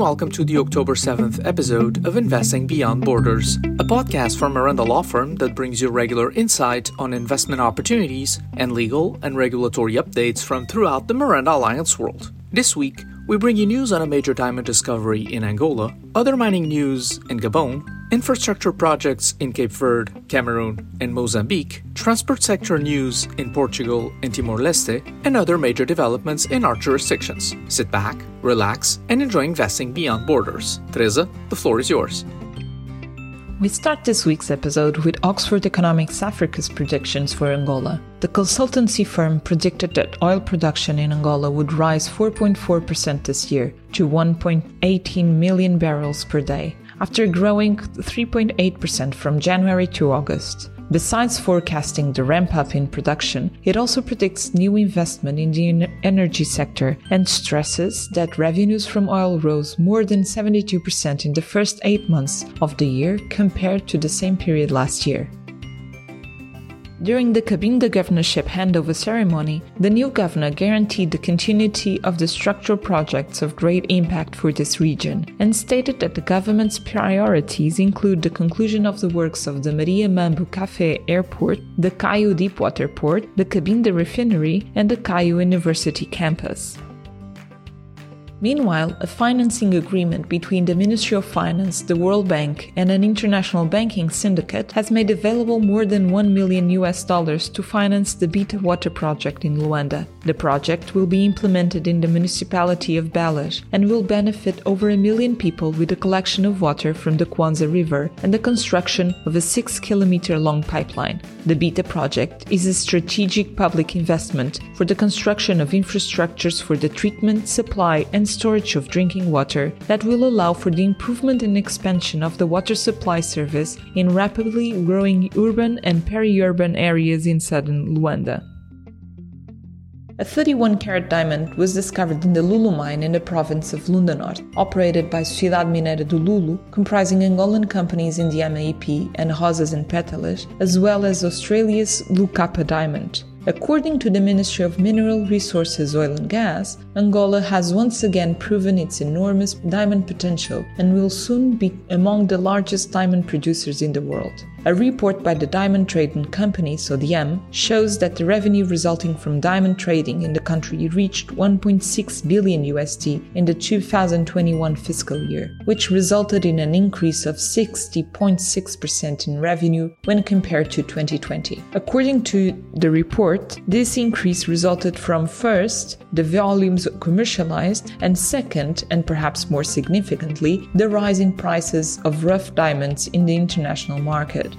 and welcome to the October 7th episode of Investing Beyond Borders, a podcast from Miranda Law Firm that brings you regular insight on investment opportunities and legal and regulatory updates from throughout the Miranda Alliance world. This week, we bring you news on a major diamond discovery in Angola, other mining news in Gabon, infrastructure projects in Cape Verde, Cameroon, and Mozambique, transport sector news in Portugal and Timor Leste, and other major developments in our jurisdictions. Sit back, relax, and enjoy investing beyond borders. Teresa, the floor is yours. We start this week's episode with Oxford Economics Africa's predictions for Angola. The consultancy firm predicted that oil production in Angola would rise 4.4% this year to 1.18 million barrels per day, after growing 3.8% from January to August. Besides forecasting the ramp up in production, it also predicts new investment in the energy sector and stresses that revenues from oil rose more than 72% in the first eight months of the year compared to the same period last year. During the Cabinda governorship handover ceremony, the new governor guaranteed the continuity of the structural projects of great impact for this region and stated that the government's priorities include the conclusion of the works of the Maria Mambo Cafe Airport, the Caio Deepwater Port, the Cabinda Refinery, and the Caio University campus. Meanwhile, a financing agreement between the Ministry of Finance, the World Bank, and an international banking syndicate has made available more than 1 million US dollars to finance the Bita Water project in Luanda. The project will be implemented in the municipality of Belas and will benefit over a million people with the collection of water from the Kwanza River and the construction of a 6 kilometer long pipeline. The Bita project is a strategic public investment for the construction of infrastructures for the treatment, supply, and storage of drinking water that will allow for the improvement and expansion of the water supply service in rapidly growing urban and peri-urban areas in southern Luanda. A 31 carat diamond was discovered in the Lulu mine in the province of Lunda Norte, operated by Sociedade Mineira do Lulu, comprising Angolan companies Endiama EP and Rosas and Pétalas, as well as Australia's Lucapa diamond. According to the Ministry of Mineral Resources, Oil and Gas, Angola has once again proven its enormous diamond potential and will soon be among the largest diamond producers in the world. A report by the Diamond Trading Company, SODIAM, shows that the revenue resulting from diamond trading in the country reached 1.6 billion USD in the 2021 fiscal year, which resulted in an increase of 60.6% in revenue when compared to 2020. According to the report, this increase resulted from first, the volumes commercialized, and second, and perhaps more significantly, the rise in prices of rough diamonds in the international market.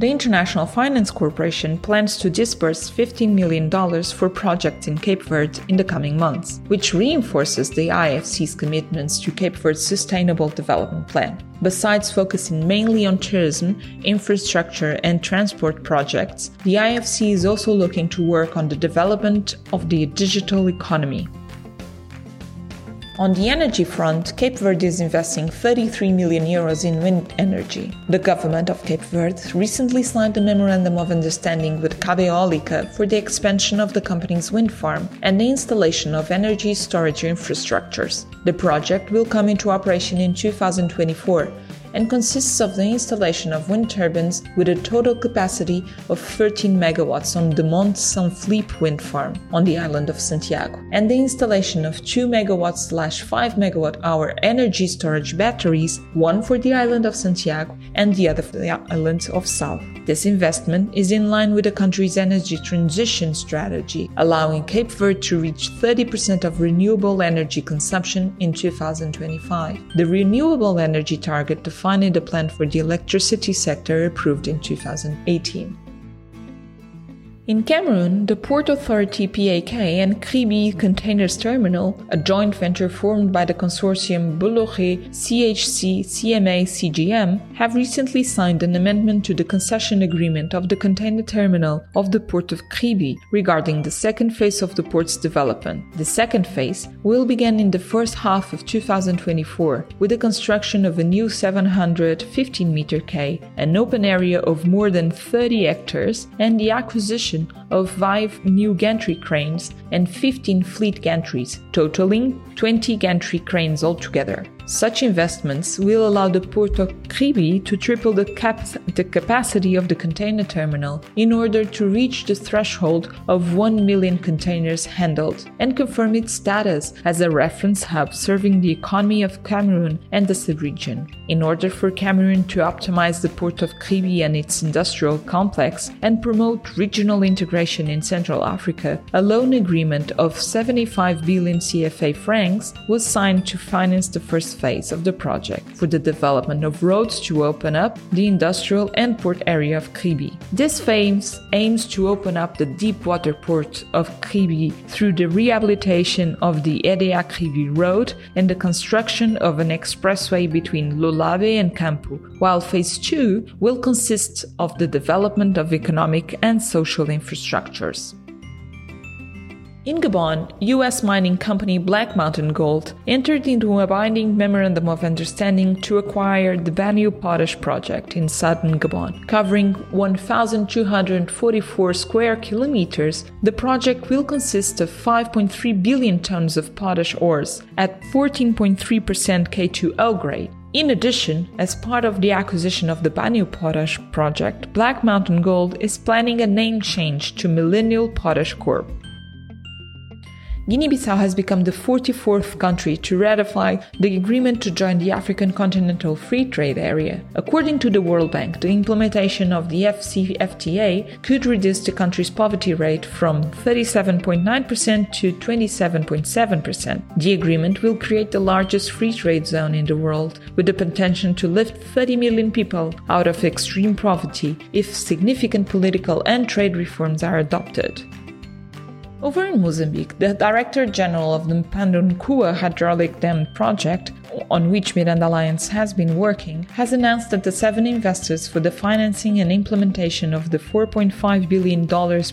The International Finance Corporation plans to disburse $15 million for projects in Cape Verde in the coming months, which reinforces the IFC's commitments to Cape Verde's Sustainable Development Plan. Besides focusing mainly on tourism, infrastructure, and transport projects, the IFC is also looking to work on the development of the digital economy. On the energy front, Cape Verde is investing 33 million euros in wind energy. The government of Cape Verde recently signed a memorandum of understanding with Cabeólica for the expansion of the company's wind farm and the installation of energy storage infrastructures. The project will come into operation in 2024 and consists of the installation of wind turbines with a total capacity of 13 megawatts on the Mont Saint Philippe wind farm on the island of Santiago, and the installation of 2 megawatt slash 5 megawatt hour energy storage batteries, one for the island of Santiago and the other for the island of Sal. This investment is in line with the country's energy transition strategy, allowing Cape Verde to reach 30% of renewable energy consumption in 2025. The renewable energy target in the plan for the electricity sector approved in 2018. In Cameroon, the Port Authority PAK and Kribi Containers Terminal, a joint venture formed by the consortium Bolloré CHC CMA CGM, have recently signed an amendment to the concession agreement of the container terminal of the Port of Kribi regarding the second phase of the port's development. The second phase will begin in the first half of 2024 with the construction of a new 715 meter quay, an open area of more than 30 hectares, and the acquisition acquisition of 5 new gantry cranes and 15 fleet gantries, totaling 20 gantry cranes altogether. Such investments will allow the Port of Kribi to triple the, cap- the, capacity of the container terminal in order to reach the threshold of 1 million containers handled and confirm its status as a reference hub serving the economy of Cameroon and the sub-region. In order for Cameroon to optimize the Port of Kribi and its industrial complex and promote regional integration in Central Africa, a loan agreement of 75 billion CFA francs was signed to finance the first phase of the project for the development of roads to open up the industrial and port area of Kribi. This phase aims to open up the deep water port of Kribi through the rehabilitation of the Edea Kribi road and the construction of an expressway between Lolabe and Campo, while phase 2 will consist of the development of economic and social infrastructures. In Gabon, U.S. mining company Black Mountain Gold entered into a binding memorandum of understanding to acquire the Banio Potash project in southern Gabon. Covering 1,244 square kilometers, the project will consist of 5.3 billion tons of potash ores at 14.3% K2O grade. In addition, as part of the acquisition of the Banio Potash project, Black Mountain Gold is planning a name change to Millennial Potash Corp. Guinea Bissau has become the 44th country to ratify the agreement to join the African Continental Free Trade Area. According to the World Bank, the implementation of the AfCFTA could reduce the country's poverty rate from 37.9% to 27.7%. The agreement will create the largest free trade zone in the world, with the potential to lift 30 million people out of extreme poverty if significant political and trade reforms are adopted. Over in Mozambique, the Director General of the Mphanda Nkuwa Hydraulic Dam project on which Miranda Alliance has been working, has announced that the seven investors for the financing and implementation of the $4.5 billion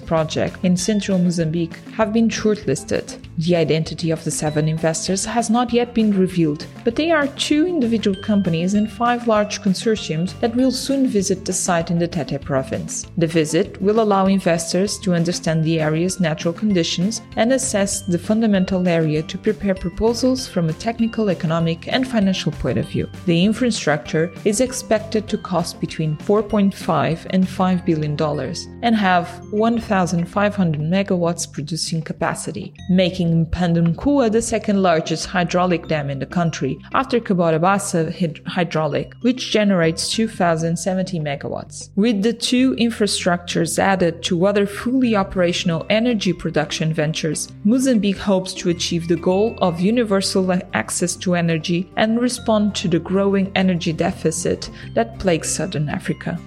project in central Mozambique have been shortlisted. The identity of the seven investors has not yet been revealed, but they are two individual companies and five large consortiums that will soon visit the site in the Tete province. The visit will allow investors to understand the area's natural conditions and assess the fundamental area to prepare proposals from a technical, economic, and financial point of view. The infrastructure is expected to cost between 4.5 and 5 billion dollars and have 1,500 megawatts producing capacity, making Mphanda Nkuwa the second largest hydraulic dam in the country, after Cahora Bassa Hydraulic, which generates 2,070 megawatts. With the two infrastructures added to other fully operational energy production ventures, Mozambique hopes to achieve the goal of universal access to energy and respond to the growing energy deficit that plagues southern Africa.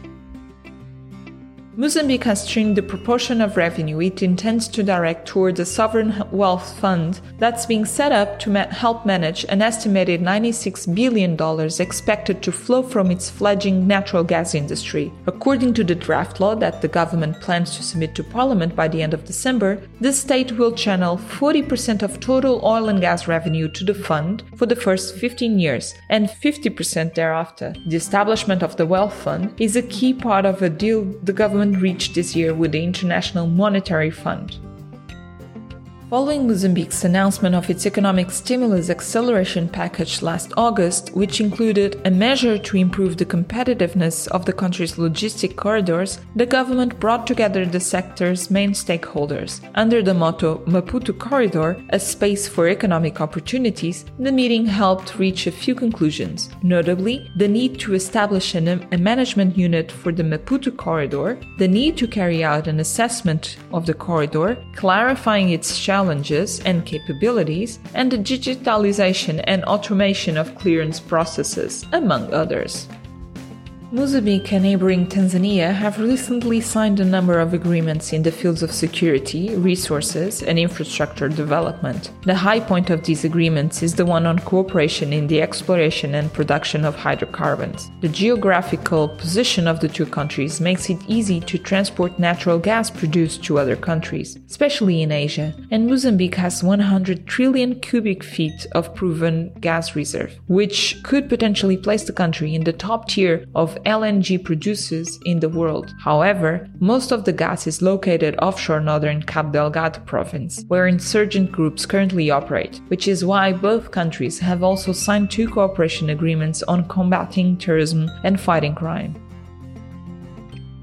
Mozambique has trimmed the proportion of revenue it intends to direct toward a sovereign wealth fund that's being set up to ma- help manage an estimated $96 billion expected to flow from its fledgling natural gas industry. According to the draft law that the government plans to submit to Parliament by the end of December, the state will channel 40% of total oil and gas revenue to the fund for the first 15 years and 50% thereafter. The establishment of the wealth fund is a key part of a deal the government reached this year with the International Monetary Fund. Following Mozambique's announcement of its economic stimulus acceleration package last August, which included a measure to improve the competitiveness of the country's logistic corridors, the government brought together the sector's main stakeholders. Under the motto Maputo Corridor, a space for economic opportunities, the meeting helped reach a few conclusions, notably the need to establish an, a management unit for the Maputo Corridor, the need to carry out an assessment of the corridor, clarifying its challenges and capabilities, and the digitalization and automation of clearance processes, among others. Mozambique and neighboring Tanzania have recently signed a number of agreements in the fields of security, resources, and infrastructure development. The high point of these agreements is the one on cooperation in the exploration and production of hydrocarbons. The geographical position of the two countries makes it easy to transport natural gas produced to other countries, especially in Asia, and Mozambique has 100 trillion cubic feet of proven gas reserve, which could potentially place the country in the top tier of LNG producers in the world. However, most of the gas is located offshore northern Cabo Delgado province, where insurgent groups currently operate, which is why both countries have also signed two cooperation agreements on combating terrorism and fighting crime.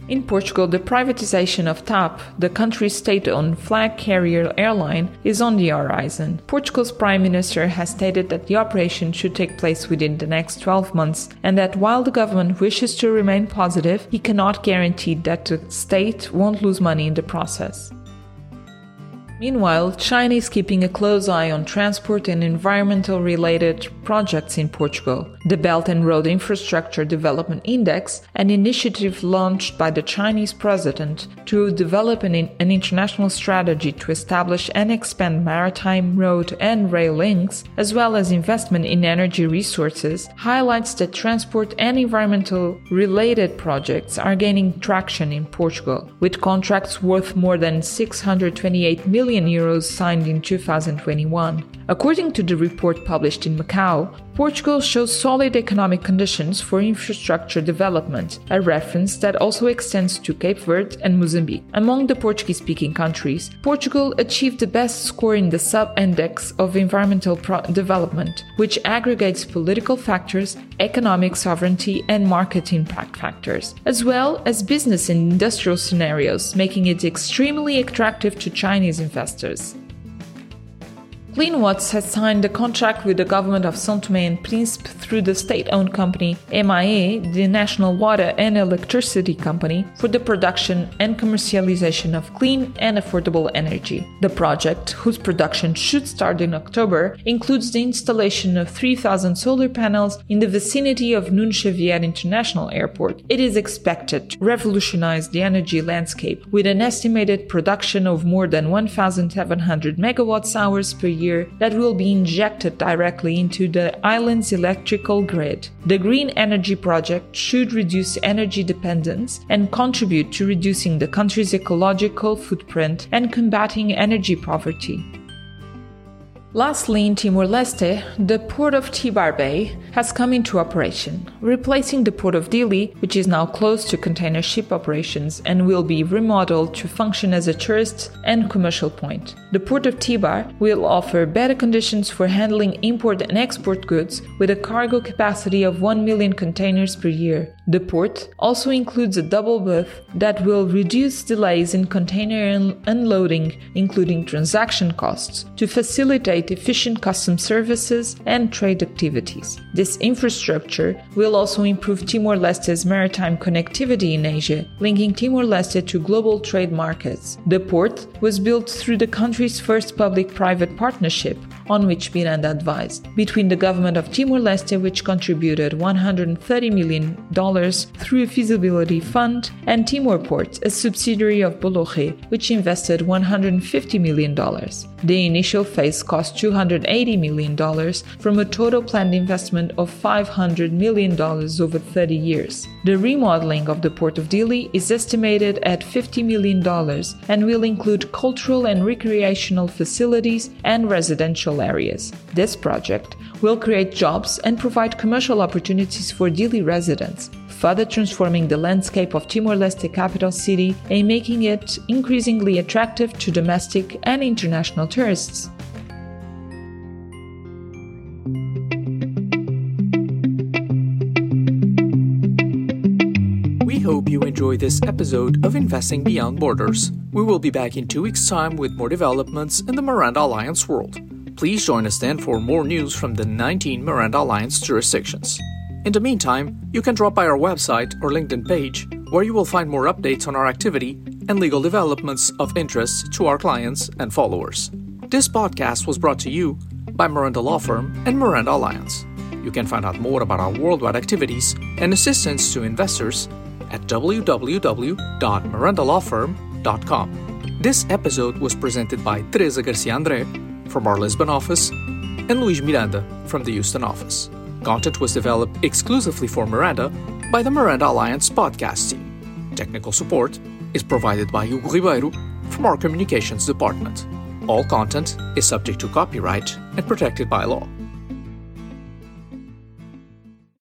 In Portugal, the privatization of TAP, the country's state owned flag carrier airline, is on the horizon. Portugal's Prime Minister has stated that the operation should take place within the next 12 months and that while the government wishes to remain positive, he cannot guarantee that the state won't lose money in the process. Meanwhile, China is keeping a close eye on transport and environmental related projects in Portugal. The Belt and Road Infrastructure Development Index, an initiative launched by the Chinese president to develop an, an international strategy to establish and expand maritime, road, and rail links, as well as investment in energy resources, highlights that transport and environmental related projects are gaining traction in Portugal, with contracts worth more than 628 million billion euros signed in 2021. According to the report published in Macau, Portugal shows solid economic conditions for infrastructure development, a reference that also extends to Cape Verde and Mozambique. Among the Portuguese speaking countries, Portugal achieved the best score in the sub index of environmental pro- development, which aggregates political factors, economic sovereignty, and market impact factors, as well as business and industrial scenarios, making it extremely attractive to Chinese investors. CleanWatts has signed a contract with the government of São Tomé and Príncipe through the state-owned company MIA, the National Water and Electricity Company, for the production and commercialization of clean and affordable energy. The project, whose production should start in October, includes the installation of 3,000 solar panels in the vicinity of Nuno International Airport. It is expected to revolutionize the energy landscape with an estimated production of more than 1,700 megawatts hours per year year that will be injected directly into the island's electrical grid. The Green Energy Project should reduce energy dependence and contribute to reducing the country's ecological footprint and combating energy poverty. Lastly, in Timor Leste, the port of Tibar Bay has come into operation, replacing the port of Dili, which is now closed to container ship operations and will be remodeled to function as a tourist and commercial point. The port of Tibar will offer better conditions for handling import and export goods with a cargo capacity of 1 million containers per year. The port also includes a double berth that will reduce delays in container unloading, including transaction costs, to facilitate efficient custom services and trade activities. This infrastructure will also improve Timor Leste's maritime connectivity in Asia, linking Timor Leste to global trade markets. The port was built through the country's first public private partnership, on which Miranda advised, between the government of Timor Leste, which contributed $130 million through a feasibility fund, and Timor Ports, a subsidiary of Bolloré, which invested $150 million. The initial phase cost $280 million from a total planned investment of $500 million over 30 years. The remodeling of the Port of Dili is estimated at $50 million and will include cultural and recreational facilities and residential areas. This project will create jobs and provide commercial opportunities for Dili residents, further transforming the landscape of Timor Leste capital city and making it increasingly attractive to domestic and international tourists. We hope you enjoy this episode of Investing Beyond Borders. We will be back in two weeks' time with more developments in the Miranda Alliance world. Please join us then for more news from the 19 Miranda Alliance jurisdictions. In the meantime, you can drop by our website or LinkedIn page, where you will find more updates on our activity and legal developments of interest to our clients and followers. This podcast was brought to you by Miranda Law Firm and Miranda Alliance. You can find out more about our worldwide activities and assistance to investors at www.mirandalawfirm.com. This episode was presented by Teresa Garcia Andre from our Lisbon office and Luis Miranda from the Houston office. Content was developed exclusively for Miranda by the Miranda Alliance podcast team. Technical support is provided by Hugo Ribeiro from our communications department. All content is subject to copyright and protected by law.